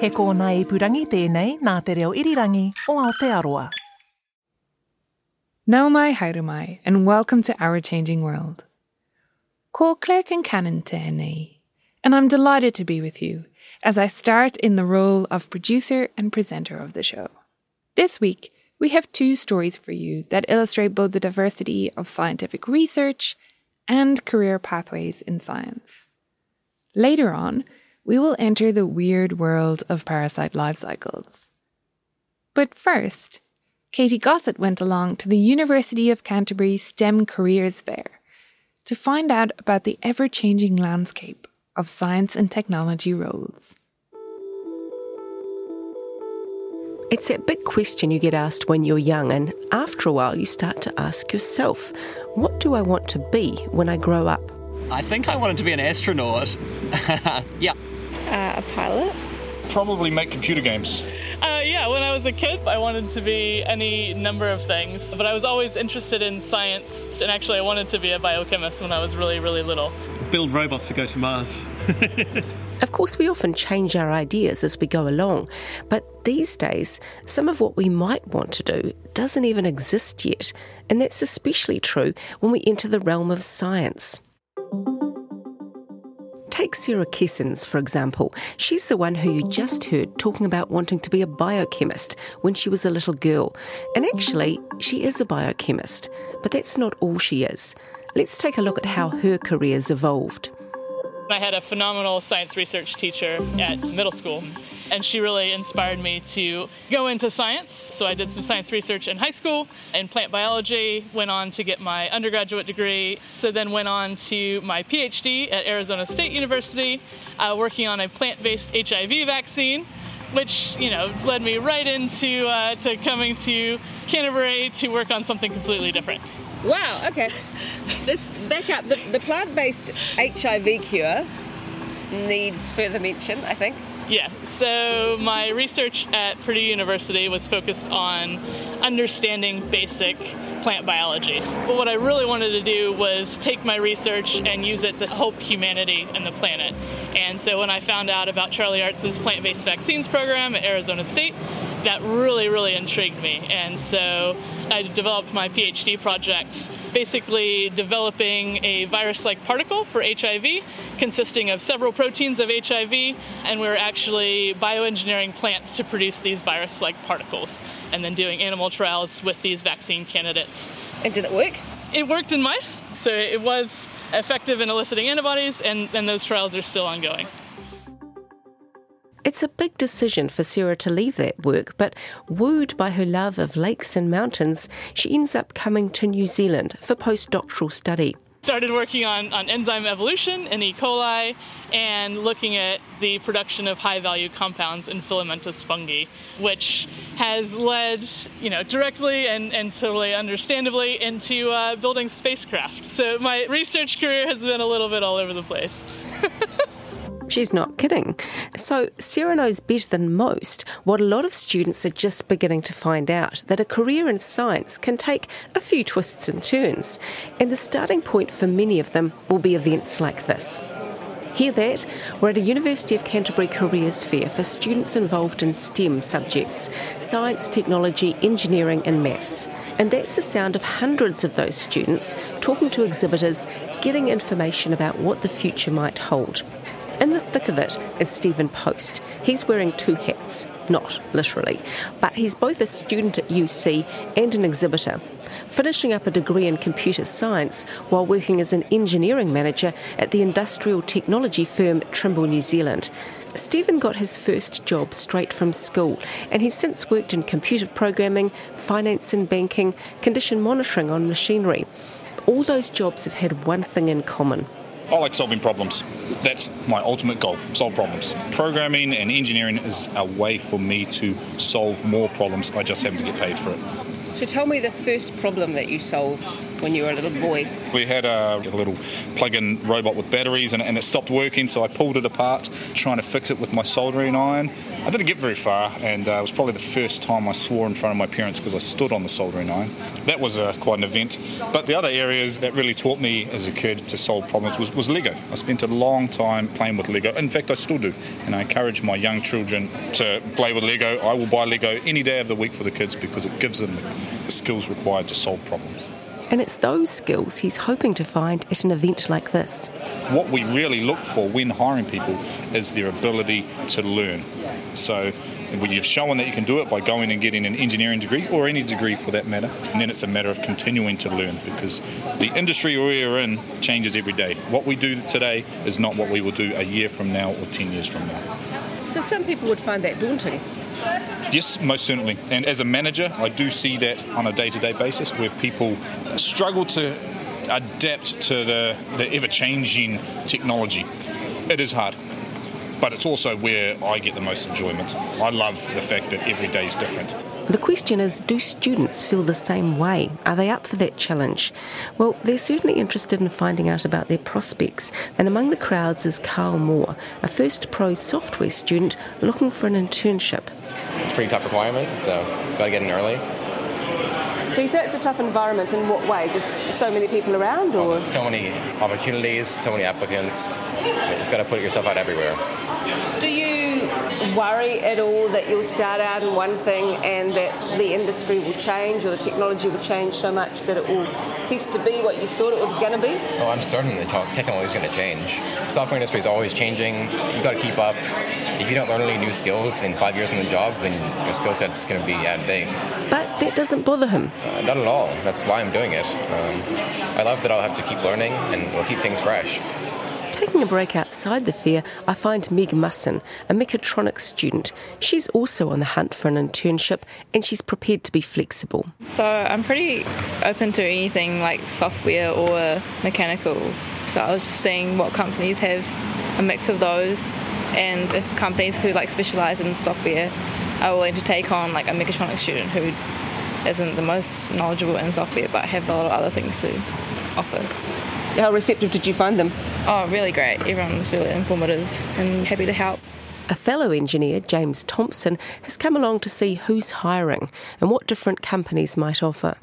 He kōna ipurangi tēnei nā te reo irirangi o Aotearoa. Nau mai haere mai, and welcome to Our Changing World. Ko Claire Concannon tēnei, and I'm delighted to be with you as I start in the role of producer and presenter of the show. This week, we have two stories for you that illustrate both the diversity of scientific research and career pathways in science. Later on, we will enter the weird world of parasite life cycles. But first, Katy Gosset went along to the University of Canterbury STEM Careers Fair to find out about the ever changing landscape of science and technology roles. It's that big question you get asked when you're young, and after a while, you start to ask yourself, what do I want to be when I grow up? I think I wanted to be an astronaut. yeah. Uh, a pilot? Probably make computer games. Uh, yeah, when I was a kid, I wanted to be any number of things, but I was always interested in science, and actually, I wanted to be a biochemist when I was really, really little. Build robots to go to Mars. Of course, we often change our ideas as we go along, but these days, some of what we might want to do doesn't even exist yet, and that's especially true when we enter the realm of science. Take Sarah Kessans, for example. She's the one who you just heard talking about wanting to be a biochemist when she was a little girl. And actually, she is a biochemist, but that's not all she is. Let's take a look at how her career's evolved. I had a phenomenal science research teacher at middle school, and she really inspired me to go into science. So I did some science research in high school in plant biology, went on to get my undergraduate degree, so then went on to my PhD at Arizona State University, uh, working on a plant based HIV vaccine which you know led me right into uh, to coming to Canterbury to work on something completely different. Wow, okay. Let's back up. The, the plant based HIV cure needs further mention, I think. Yeah, so my research at Purdue University was focused on understanding basic plant biology. But what I really wanted to do was take my research and use it to help humanity and the planet. And so when I found out about Charlie Arntzen's plant based vaccines program at Arizona State, that really, really intrigued me. And so I developed my PhD project basically developing a virus like particle for HIV consisting of several proteins of HIV, and we were actually bioengineering plants to produce these virus like particles and then doing animal trials with these vaccine candidates. And did it work? It worked in mice, so it was effective in eliciting antibodies, and, and those trials are still ongoing. It's a big decision for Sarah to leave that work, but wooed by her love of lakes and mountains, she ends up coming to New Zealand for postdoctoral study. Started working on, on enzyme evolution in E. coli and looking at the production of high value compounds in filamentous fungi, which has led, you know, directly and, and totally understandably into uh, building spacecraft. So my research career has been a little bit all over the place. She's not kidding. So, Sarah knows better than most what a lot of students are just beginning to find out that a career in science can take a few twists and turns. And the starting point for many of them will be events like this. Hear that? We're at a University of Canterbury Careers Fair for students involved in STEM subjects science, technology, engineering, and maths. And that's the sound of hundreds of those students talking to exhibitors, getting information about what the future might hold. In the thick of it is Stephen Post. He's wearing two hats, not literally, but he's both a student at UC and an exhibitor, finishing up a degree in computer science while working as an engineering manager at the industrial technology firm Trimble New Zealand. Stephen got his first job straight from school, and he's since worked in computer programming, finance and banking, condition monitoring on machinery. All those jobs have had one thing in common I like solving problems. That's my ultimate goal solve problems. Programming and engineering is a way for me to solve more problems. I just happen to get paid for it. So tell me the first problem that you solved when you were a little boy. We had a, a little plug in robot with batteries and, and, it stopped working, so I pulled it apart, trying to fix it with my soldering iron. I didn't get very far, and uh, it was probably the first time I swore in front of my parents because I stood on the soldering iron. That was uh, quite an event. But the other areas that really taught me as a kid to solve problems was, was Lego. I spent a long time playing with Lego. In fact, I still do, and I encourage my young children to play with Lego. I will buy Lego any day of the week for the kids because it gives them the skills required to solve problems. And it's those skills he's hoping to find at an event like this. What we really look for when hiring people is their ability to learn. So you've shown that you can do it by going and getting an engineering degree or any degree for that matter. And then it's a matter of continuing to learn because the industry we're in changes every day. What we do today is not what we will do a year from now or 10 years from now. So some people would find that daunting. Yes, most certainly. And as a manager, I do see that on a day to day basis where people struggle to adapt to the, the ever changing technology. It is hard but it's also where I get the most enjoyment. I love the fact that every day is different. The question is do students feel the same way? Are they up for that challenge? Well, they're certainly interested in finding out about their prospects, and among the crowds is Carl Moore, a first pro software student looking for an internship. It's a pretty tough requirement, so gotta get in early. So you say it's a tough environment in what way? Just so many people around, or oh, so many opportunities, so many applicants. You just got to put yourself out everywhere. Do you worry at all that you'll start out in one thing and that the industry will change or the technology will change so much that it will cease to be what you thought it was going to be? Oh, I'm certain the technology is going to change. Software industry is always changing. You got to keep up. If you don't learn any new skills in five years on the job, then your skill set's going to be out of date. But that doesn't bother him. Uh, not at all. That's why I'm doing it. Um, I love that I'll have to keep learning and we'll keep things fresh. Taking a break outside the fair, I find Meg Musson, a mechatronics student. She's also on the hunt for an internship and she's prepared to be flexible. So I'm pretty open to anything like software or mechanical. So I was just seeing what companies have a mix of those and if companies who like specialize in software are willing to take on like a mechatronics student who isn't the most knowledgeable in software but have a lot of other things to offer. How receptive did you find them? Oh, really great. Everyone was really informative and happy to help. A fellow engineer, James Thompson, has come along to see who's hiring and what different companies might offer.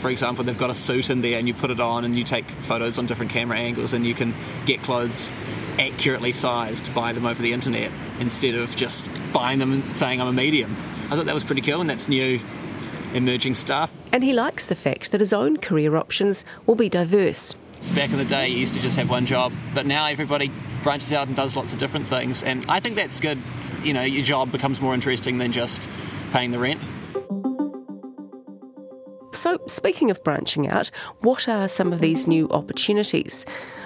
For example, they've got a suit in there and you put it on and you take photos on different camera angles and you can get clothes accurately sized to buy them over the internet instead of just buying them and saying I'm a medium. I thought that was pretty cool and that's new emerging stuff. And he likes the fact that his own career options will be diverse. Back in the day, you used to just have one job, but now everybody branches out and does lots of different things, and I think that's good. You know, your job becomes more interesting than just paying the rent. So, speaking of branching out, what are some of these new opportunities?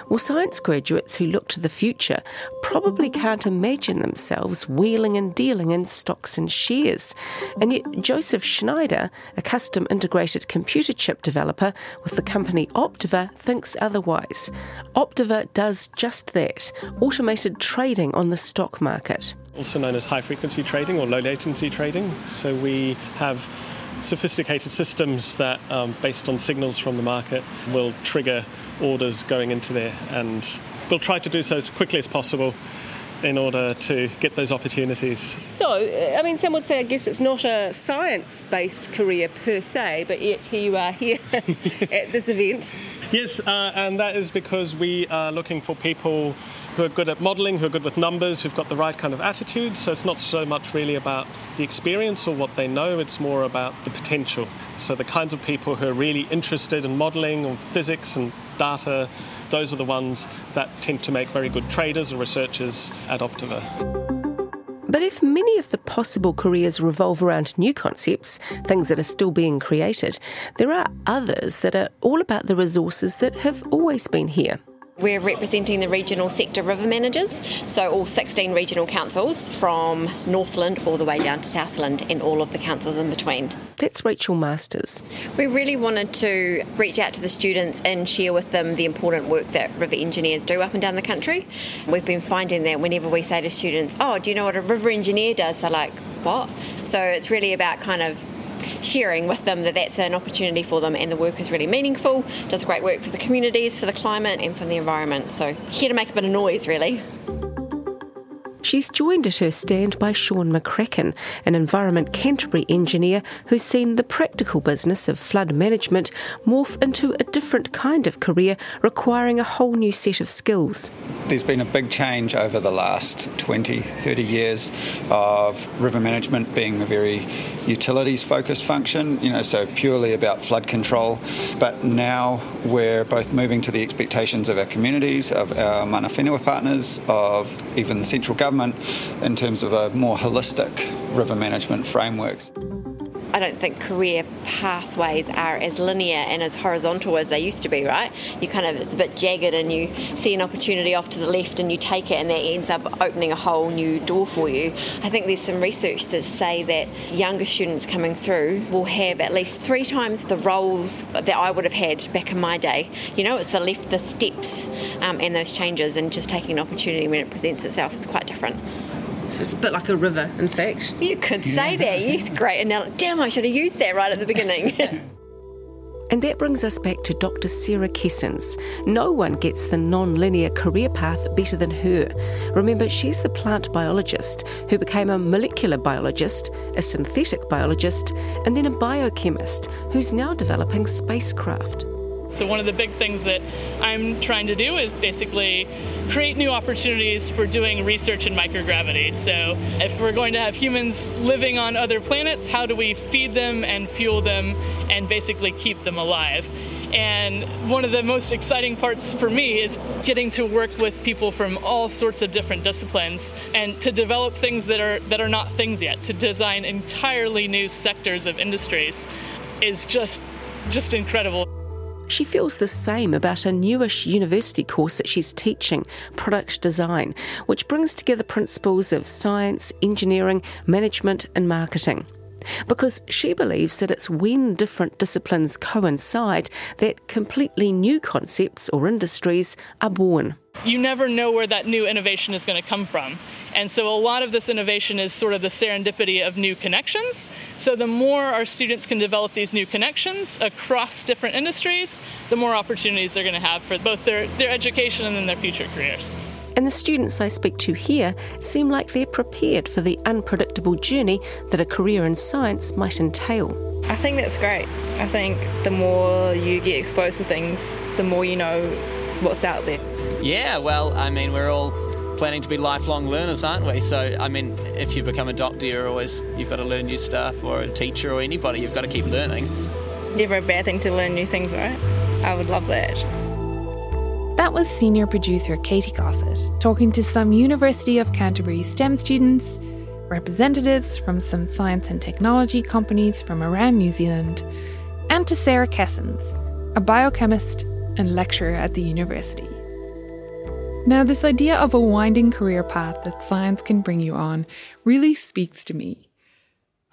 Well, science graduates who look to the future probably can't imagine themselves wheeling and dealing in stocks and shares. And yet, Joseph Schneider, a custom integrated computer chip developer with the company Optiver, thinks otherwise. Optiver does just that automated trading on the stock market. Also known as high frequency trading or low latency trading. So, we have sophisticated systems that, um, based on signals from the market, will trigger orders going into there. And we'll try to do so as quickly as possible in order to get those opportunities. So, I mean, some would say, I guess it's not a science based career per se, but yet here you are here at this event. Yes, uh, and that is because we are looking for people who are good at modelling, who are good with numbers, who've got the right kind of attitude. So it's not so much really about the experience or what they know, it's more about the potential. So the kinds of people who are really interested in modelling or physics and data, those are the ones that tend to make very good traders or researchers at Optiver. But if many of the possible careers revolve around new concepts, things that are still being created, there are others that are all about the resources that have always been here. We're representing the regional sector river managers, so all 16 regional councils from Northland all the way down to Southland and all of the councils in between. That's Rachel Masters. We really wanted to reach out to the students and share with them the important work that river engineers do up and down the country. We've been finding that whenever we say to students, Oh, do you know what a river engineer does? They're like, What? So it's really about kind of sharing with them that that's an opportunity for them and the work is really meaningful, does great work for the communities, for the climate, and for the environment. So, here to make a bit of noise, really. She's joined at her stand by Sean McCracken, an Environment Canterbury engineer who's seen the practical business of flood management morph into a different kind of career requiring a whole new set of skills. There's been a big change over the last 20, 30 years of river management being a very utilities focused function, you know, so purely about flood control. But now we're both moving to the expectations of our communities, of our mana whenua partners, of even the central government in terms of a more holistic river management frameworks. I don't think career pathways are as linear and as horizontal as they used to be, right? You kind of, it's a bit jagged and you see an opportunity off to the left and you take it and that ends up opening a whole new door for you. I think there's some research that say that younger students coming through will have at least three times the roles that I would have had back in my day. You know, it's the left, the steps um, and those changes and just taking an opportunity when it presents itself. It's quite different. It's a bit like a river, in fact. You could say that. Yes, great analogy. Damn, I should have used that right at the beginning. And that brings us back to Dr. Sarah Kessans. No one gets the non linear career path better than her. Remember, she's the plant biologist who became a molecular biologist, a synthetic biologist, and then a biochemist who's now developing spacecraft. So, one of the big things that I'm trying to do is basically create new opportunities for doing research in microgravity. So, if we're going to have humans living on other planets, how do we feed them and fuel them and basically keep them alive? And one of the most exciting parts for me is getting to work with people from all sorts of different disciplines and to develop things that are that are not things yet, to design entirely new sectors of industries is just just incredible. She feels the same about a newish university course that she's teaching, product design, which brings together principles of science, engineering, management, and marketing. Because she believes that it's when different disciplines coincide that completely new concepts or industries are born. You never know where that new innovation is going to come from. And so a lot of this innovation is sort of the serendipity of new connections. So the more our students can develop these new connections across different industries, the more opportunities they're going to have for both their, their education and then their future careers. And the students I speak to here seem like they're prepared for the unpredictable journey that a career in science might entail. I think that's great. I think the more you get exposed to things, the more you know what's out there. Yeah, well, I mean, we're all planning to be lifelong learners, aren't we? So, I mean, if you become a doctor, you're always you've got to learn new stuff, or a teacher, or anybody, you've got to keep learning. Never a bad thing to learn new things, right? I would love that. That was senior producer Katy Gosset talking to some University of Canterbury STEM students, representatives from some science and technology companies from around New Zealand, and to Sarah Kessans, a biochemist and lecturer at the university. Now, this idea of a winding career path that science can bring you on really speaks to me.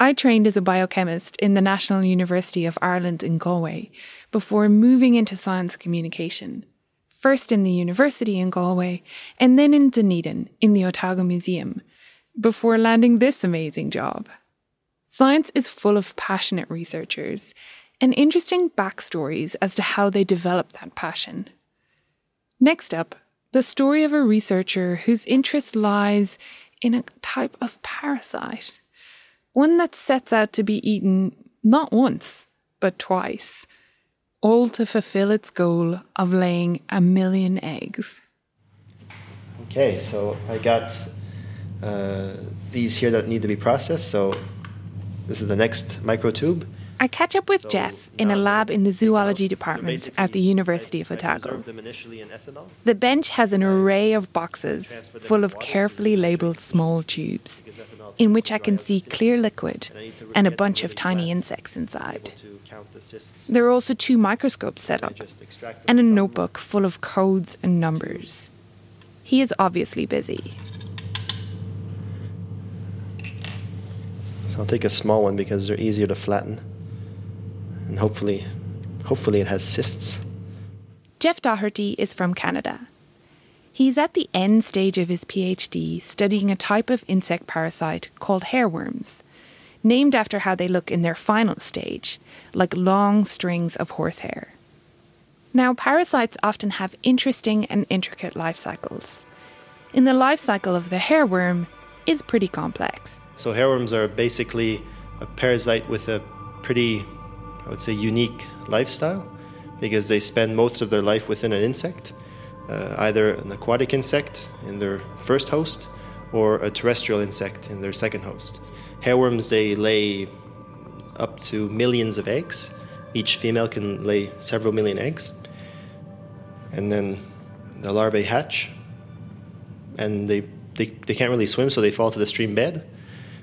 I trained as a biochemist in the National University of Ireland in Galway before moving into science communication, first in the university in Galway and then in Dunedin in the Otago Museum, before landing this amazing job. Science is full of passionate researchers and interesting backstories as to how they developed that passion. Next up, the story of a researcher whose interest lies in a type of parasite, one that sets out to be eaten not once, but twice, all to fulfill its goal of laying a million eggs. Okay, so I got uh, these here that need to be processed. So this is the next microtube. I catch up with Jeff in a lab in the zoology department at the University of Otago. The bench has an array of boxes full of carefully labelled small tubes, in which I can see clear liquid and a bunch of tiny insects inside. count the cysts. There are also two microscopes set up and a notebook full of codes and numbers. He is obviously busy. So I'll take a small one because they're easier to flatten. And hopefully, hopefully it has cysts. Jeff Doherty is from Canada. He's at the end stage of his PhD studying a type of insect parasite called hairworms, named after how they look in their final stage, like long strings of horsehair. Now, parasites often have interesting and intricate life cycles. In the life cycle of the hairworm is pretty complex. So hairworms are basically a parasite with a pretty, I would say, unique lifestyle because they spend most of their life within an insect, uh, either an aquatic insect in their first host or a terrestrial insect in their second host. Hairworms, they lay up to millions of eggs. Each female can lay several million eggs. And then the larvae hatch, and they, they, they can't really swim, so they fall to the stream bed.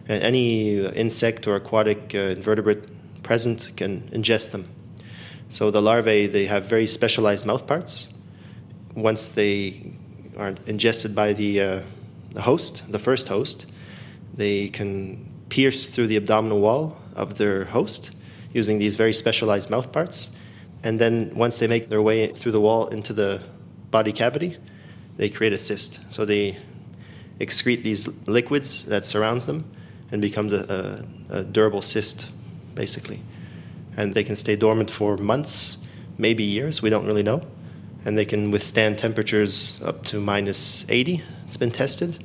And any insect or aquatic uh, invertebrate present can ingest them. So the larvae, they have very specialized mouth parts. Once they are ingested by the, uh, the host, the first host, they can pierce through the abdominal wall of their host using these very specialized mouth parts. And then once they make their way through the wall into the body cavity, they create a cyst. So they excrete these liquids that surrounds them and becomes a, a, a durable cyst, basically. And they can stay dormant for months, maybe years, we don't really know. And they can withstand temperatures up to minus 80, it's been tested.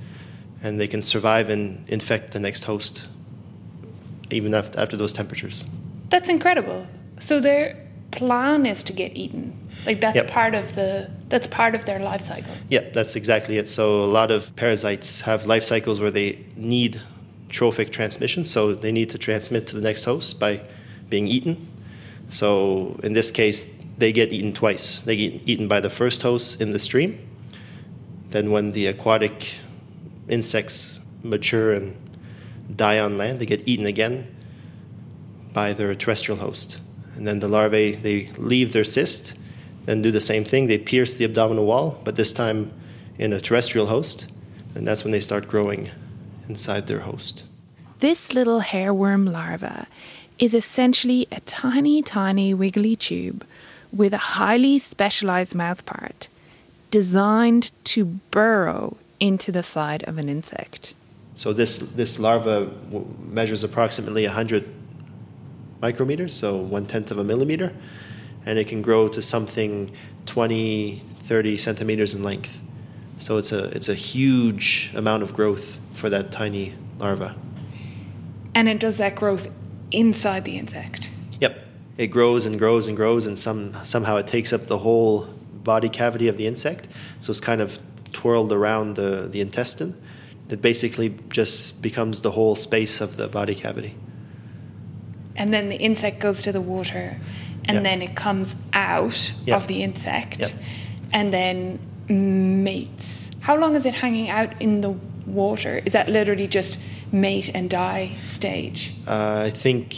And they can survive and infect the next host even after, after those temperatures. That's incredible. So their plan is to get eaten. Like that's Yep. part of the that's part of their life cycle. Yeah, that's exactly it. So a lot of parasites have life cycles where they need trophic transmission, so they need to transmit to the next host by being eaten. So in this case, they get eaten twice. They get eaten by the first host in the stream. Then when the aquatic insects mature and die on land, they get eaten again by their terrestrial host. And then the larvae, they leave their cyst, then do the same thing. They pierce the abdominal wall, but this time in a terrestrial host. And that's when they start growing inside their host. This little hairworm larva is essentially a tiny, tiny wiggly tube with a highly specialized mouthpart designed to burrow into the side of an insect. So this, this larva w- measures approximately 100 micrometers, so one tenth of a millimeter, and it can grow to something 20, 30 centimeters in length. So it's a, it's a huge amount of growth for that tiny larva. And it does that growth inside the insect. Yep. It grows and grows and grows, and some, somehow it takes up the whole body cavity of the insect. So it's kind of twirled around the, the intestine. It basically just becomes the whole space of the body cavity. And then the insect goes to the water and Yeah. then it comes out Yeah. of the insect Yep. and then mates. How long is it hanging out in the water? Is that literally just mate and die stage? Uh, I think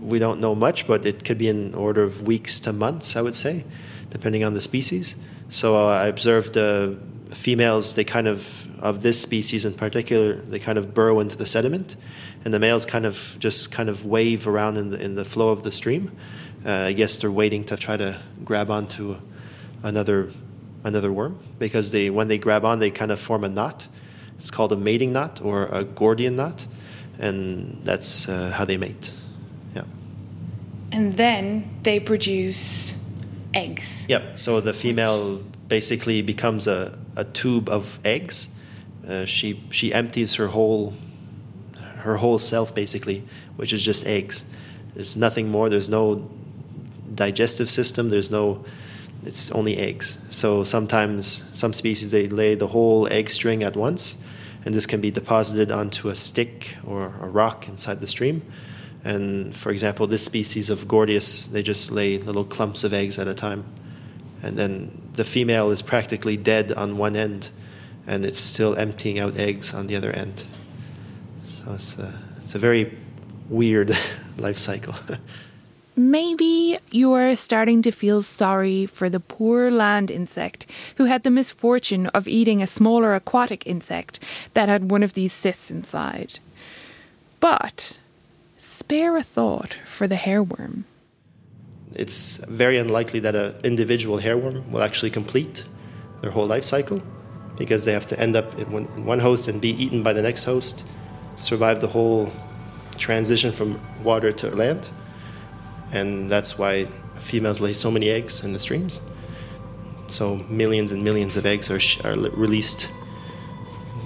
we don't know much, but it could be in order of weeks to months, I would say, depending on the species. So uh, I observed uh, females, they kind of, of this species in particular, they kind of burrow into the sediment, and the males kind of just kind of wave around in the, in the flow of the stream. Uh, I guess they're waiting to try to grab onto another another worm because they when they grab on they kind of form a knot. It's called a mating knot or a Gordian knot, and that's uh, how they mate. Yeah. And then they produce eggs. Yep. So the female basically becomes a, a tube of eggs. Uh, she she empties her whole her whole self basically, which is just eggs. There's nothing more. There's no digestive system. There's no. It's only eggs. So sometimes some species they lay the whole egg string at once, and this can be deposited onto a stick or a rock inside the stream. And for example, this species of Gordius, they just lay little clumps of eggs at a time. And then the female is practically dead on one end, and it's still emptying out eggs on the other end. So it's a, it's a very weird life cycle. maybe you're starting to feel sorry for the poor land insect who had the misfortune of eating a smaller aquatic insect that had one of these cysts inside. But spare a thought for the hairworm. It's very unlikely that an individual hairworm will actually complete their whole life cycle because they have to end up in one, in one host and be eaten by the next host, survive the whole transition from water to land. And that's why females lay so many eggs in the streams. So millions and millions of eggs are, sh- are released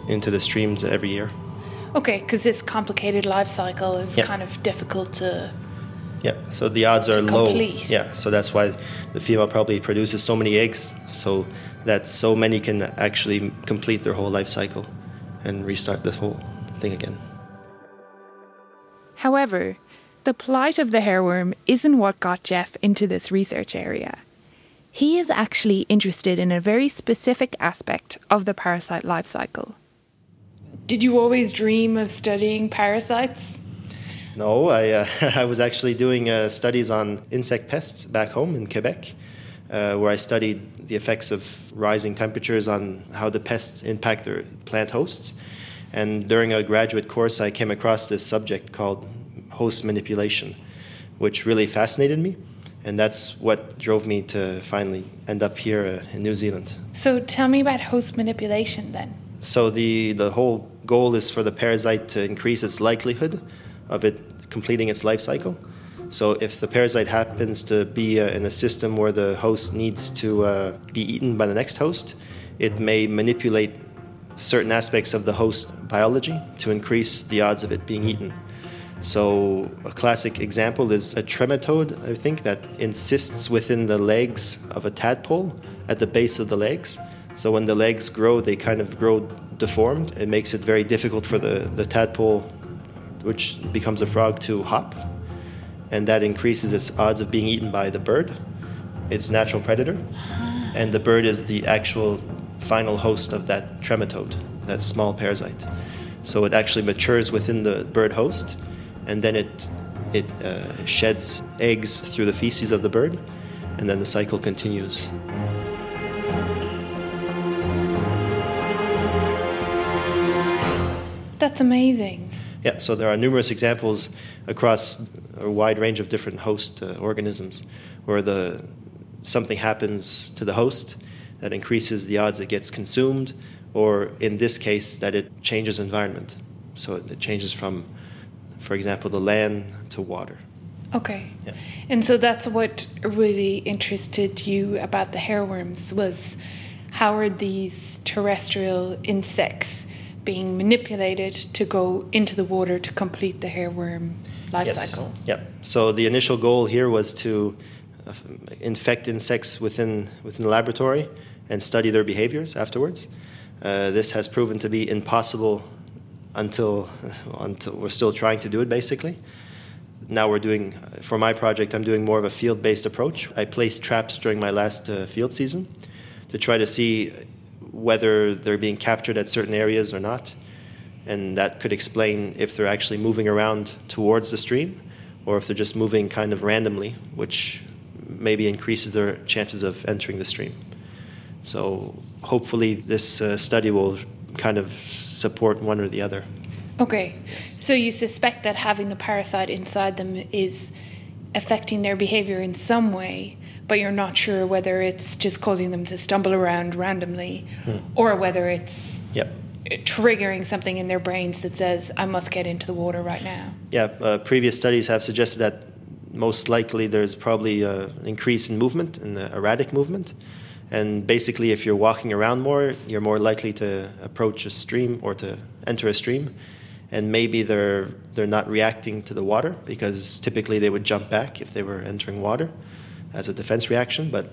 into the streams every year. Okay, because this complicated life cycle is Yeah. kind of difficult to. Yeah, so the odds are low. complete. Yeah, so that's why the female probably produces so many eggs, so that so many can actually complete their whole life cycle and restart the whole thing again. However, the plight of the hairworm isn't what got Jeff into this research area. He is actually interested in a very specific aspect of the parasite life cycle. Did you always dream of studying parasites? No, I, uh, I was actually doing uh, studies on insect pests back home in Quebec, uh, where I studied the effects of rising temperatures on how the pests impact their plant hosts. And during a graduate course, I came across this subject called host manipulation, which really fascinated me. And that's what drove me to finally end up here uh, in New Zealand. So tell me about host manipulation then. So the, the whole goal is for the parasite to increase its likelihood of it completing its life cycle. So if the parasite happens to be uh, in a system where the host needs to uh, be eaten by the next host, it may manipulate certain aspects of the host biology to increase the odds of it being eaten. So a classic example is a trematode, I think, that encysts within the legs of a tadpole at the base of the legs. So when the legs grow, they kind of grow deformed. It makes it very difficult for the, the tadpole, which becomes a frog, to hop. And that increases its odds of being eaten by the bird, its natural predator. And the bird is the actual final host of that trematode, that small parasite. So it actually matures within the bird host, and then it it uh, sheds eggs through the feces of the bird, and then the cycle continues. That's amazing. Yeah, so there are numerous examples across a wide range of different host uh, organisms where the something happens to the host that increases the odds it gets consumed, or in this case, that it changes environment. So it, it changes from, for example, the land to water. Okay. Yeah. And so that's what really interested you about the hairworms was how are these terrestrial insects being manipulated to go into the water to complete the hairworm life Yes. cycle? Yep. So the initial goal here was to uh, infect insects within within the laboratory and study their behaviors afterwards. Uh, this has proven to be impossible until until we're still trying to do it. Basically, now we're doing for my project. I'm doing more of a field-based approach. I placed traps during my last uh, field season to try to see whether they're being captured at certain areas or not and that could explain if they're actually moving around towards the stream or if they're just moving kind of randomly, which maybe increases their chances of entering the stream. So hopefully, this uh, study will kind of support one or the other. Okay. So you suspect that having the parasite inside them is affecting their behavior in some way, but you're not sure whether it's just causing them to stumble around randomly Hmm. or whether it's Yep. triggering something in their brains that says, I must get into the water right now. Yeah, uh, previous studies have suggested that most likely there's probably uh, an increase in movement, in the erratic movement. And basically, if you're walking around more, you're more likely to approach a stream or to enter a stream. And maybe they're, they're not reacting to the water because typically they would jump back if they were entering water as a defense reaction. But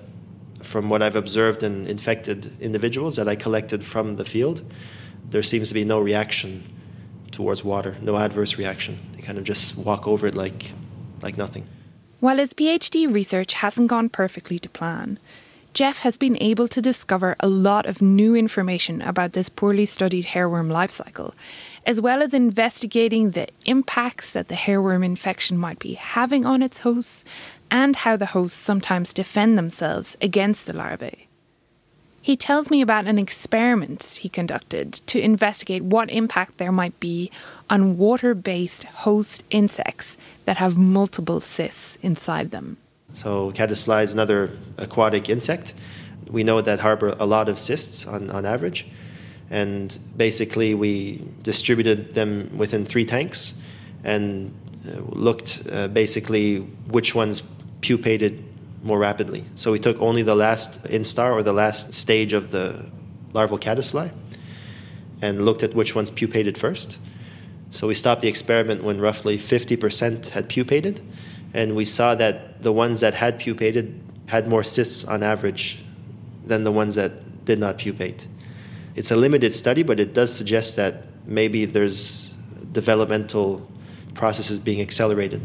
from what I've observed in infected individuals that I collected from the field, there seems to be no reaction towards water, no adverse reaction. They kind of just walk over it like, like nothing. While his PhD research hasn't gone perfectly to plan, Jeff has been able to discover a lot of new information about this poorly studied hairworm life cycle, as well as investigating the impacts that the hairworm infection might be having on its hosts and how the hosts sometimes defend themselves against the larvae. He tells me about an experiment he conducted to investigate what impact there might be on water based host insects that have multiple cysts inside them. So, caddisfly is another aquatic insect. We know that harbor a lot of cysts on, on average. And basically, we distributed them within three tanks and uh, looked uh, basically which ones pupated more rapidly. So we took only the last instar or the last stage of the larval caddisfly and looked at which ones pupated first. So we stopped the experiment when roughly 50% had pupated, and we saw that the ones that had pupated had more cysts on average than the ones that did not pupate. It's a limited study, but it does suggest that maybe there's developmental processes being accelerated.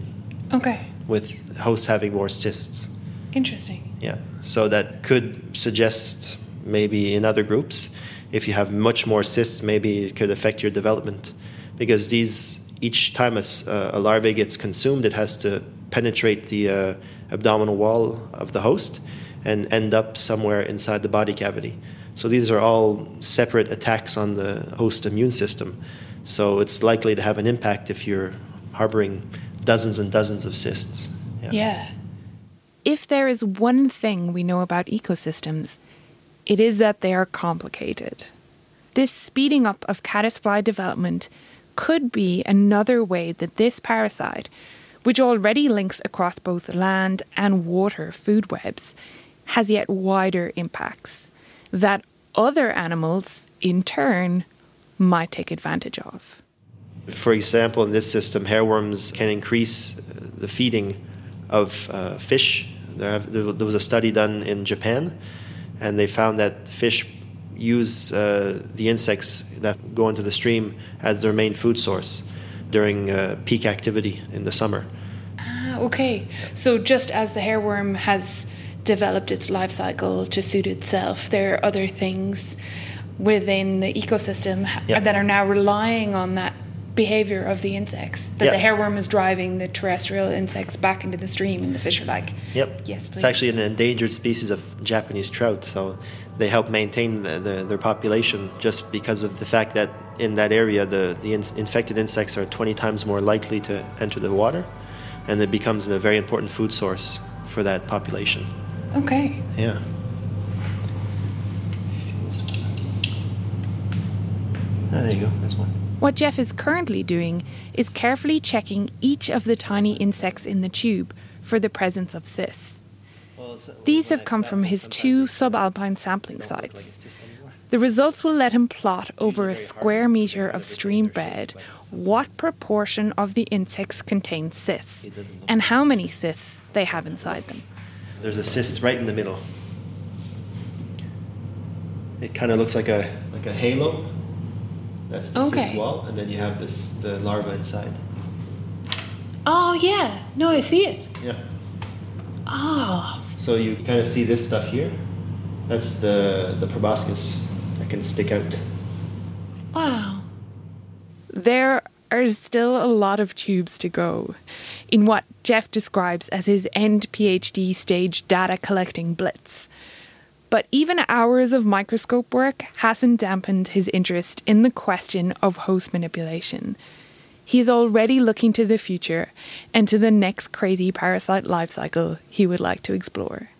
Okay. With hosts having more cysts. Interesting. Yeah. So that could suggest maybe in other groups, if you have much more cysts, maybe it could affect your development. Because these, each time a, a larvae gets consumed, it has to penetrate the uh, abdominal wall of the host and end up somewhere inside the body cavity. So these are all separate attacks on the host immune system. So it's likely to have an impact if you're harboring dozens and dozens of cysts. Yeah. yeah. If there is one thing we know about ecosystems, it is that they are complicated. This speeding up of caddisfly development could be another way that this parasite, which already links across both land and water food webs, has yet wider impacts that other animals, in turn, might take advantage of. For example, in this system, hairworms can increase the feeding of uh, fish. There, have, there, was a study done in Japan, and they found that fish use uh, the insects that go into the stream as their main food source during uh, peak activity in the summer. Ah, okay. So just as the hairworm has developed its life cycle to suit itself, there are other things within the ecosystem yep. that are now relying on that behavior of the insects that yep. the hairworm is driving the terrestrial insects back into the stream and the fish are like yep yes please. it's actually an endangered species of japanese trout so they help maintain the, the, their population just because of the fact that in that area the, the in- infected insects are 20 times more likely to enter the water and it becomes a very important food source for that population okay yeah Oh, there you go. There's one. What Jeff is currently doing is carefully checking each of the tiny insects in the tube for the presence of cysts. These have come from his two subalpine sampling sites. The results will let him plot over a square metre of stream bed what proportion of the insects contain cysts and how many cysts they have inside them. There's a cyst right in the middle. It kind of looks like a like a halo that's the okay. cyst wall, and then you have this the larva inside. Oh yeah, no, I see it. Yeah. Oh. So you kind of see this stuff here. That's the the proboscis that can stick out. Wow. There are still a lot of tubes to go in what Jeff describes as his end PhD stage data collecting blitz. But even hours of microscope work hasn't dampened his interest in the question of host manipulation. He is already looking to the future and to the next crazy parasite life cycle he would like to explore.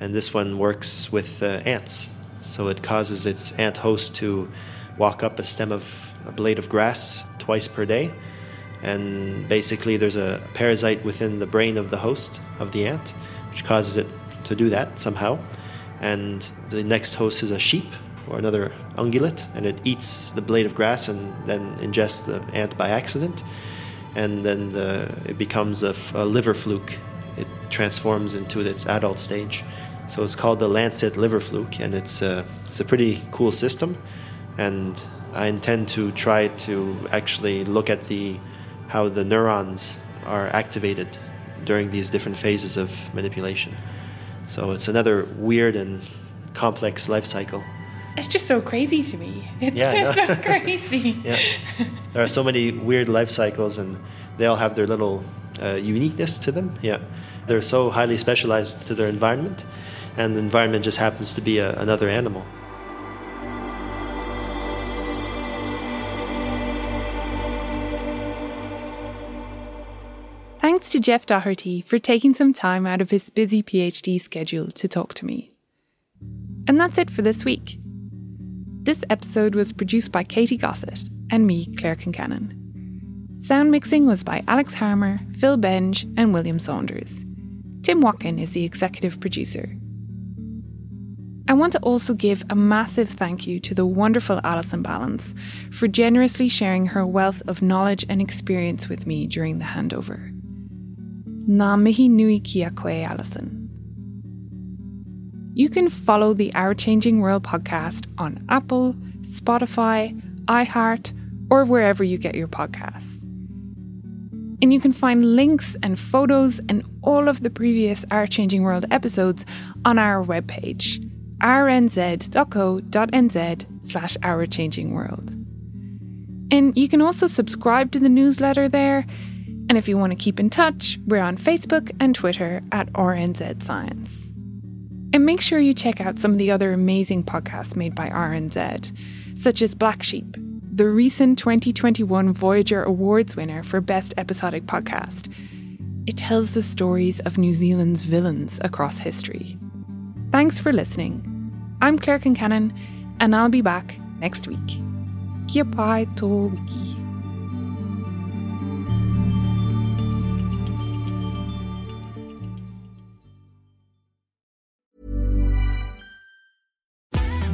And this one works with uh, ants. So it causes its ant host to walk up a stem of a blade of grass twice per day. And basically, there's a parasite within the brain of the host, of the ant, which causes it to do that somehow and the next host is a sheep or another ungulate, and it eats the blade of grass and then ingests the ant by accident, and then the, it becomes a, a liver fluke. It transforms into its adult stage. So it's called the lancet liver fluke, and it's a, it's a pretty cool system. And I intend to try to actually look at the how the neurons are activated during these different phases of manipulation. So it's another weird and complex life cycle. It's just so crazy to me. It's Yeah, just no. so crazy. Yeah. There are so many weird life cycles, and they all have their little uh, uniqueness to them. Yeah. They're so highly specialized to their environment, and the environment just happens to be a, another animal. To Jeff Doherty for taking some time out of his busy PhD schedule to talk to me. And that's it for this week. This episode was produced by Katy Gosset and me, Claire Concannon. Sound mixing was by Alex Harmer, Phil Benge, and William Saunders. Tim Watkin is the executive producer. I want to also give a massive thank you to the wonderful Alison Ballance for generously sharing her wealth of knowledge and experience with me during the handover. Nā mihi nui kia koe, Alison. You can follow the Our Changing World podcast on Apple, Spotify, iHeart, or wherever you get your podcasts. And you can find links and photos and all of the previous Our Changing World episodes on our webpage, rnz.co.nz slash Our Changing World. And you can also subscribe to the newsletter there. And if you want to keep in touch, we're on Facebook and Twitter at RNZ Science. And make sure you check out some of the other amazing podcasts made by RNZ, such as Black Sheep, the recent 2021 Voyager Awards winner for Best Episodic Podcast. It tells the stories of New Zealand's villains across history. Thanks for listening. I'm Claire Concannon, and I'll be back next week. Kia pai tō wiki.